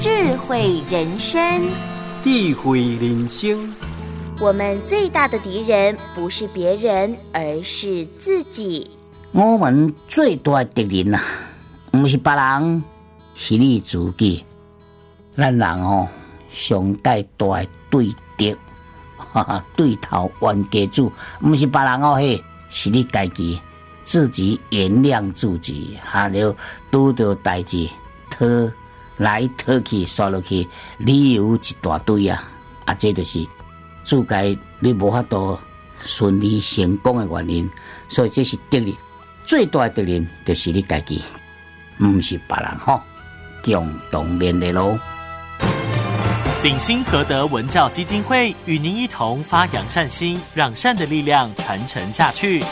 智慧人生，智慧人生。我们最大的敌人不是别人，而是自己。我们最大的敌人呐，不是别人，是你自己。咱人哦，上带大的对敌，哈哈，对头冤家主，不是别人哦嘿，是你家己。自己原谅自己，还了拄着代志，讨来讨去，刷落去，理由一大堆啊！啊，这就是自该你无法度顺利成功的原因。所以这是敌人最大的敌人，就是你家己，唔是别人吼。共同面对咯。鼎新和德文教基金会与您一同发扬善心，让善的力量传承下去。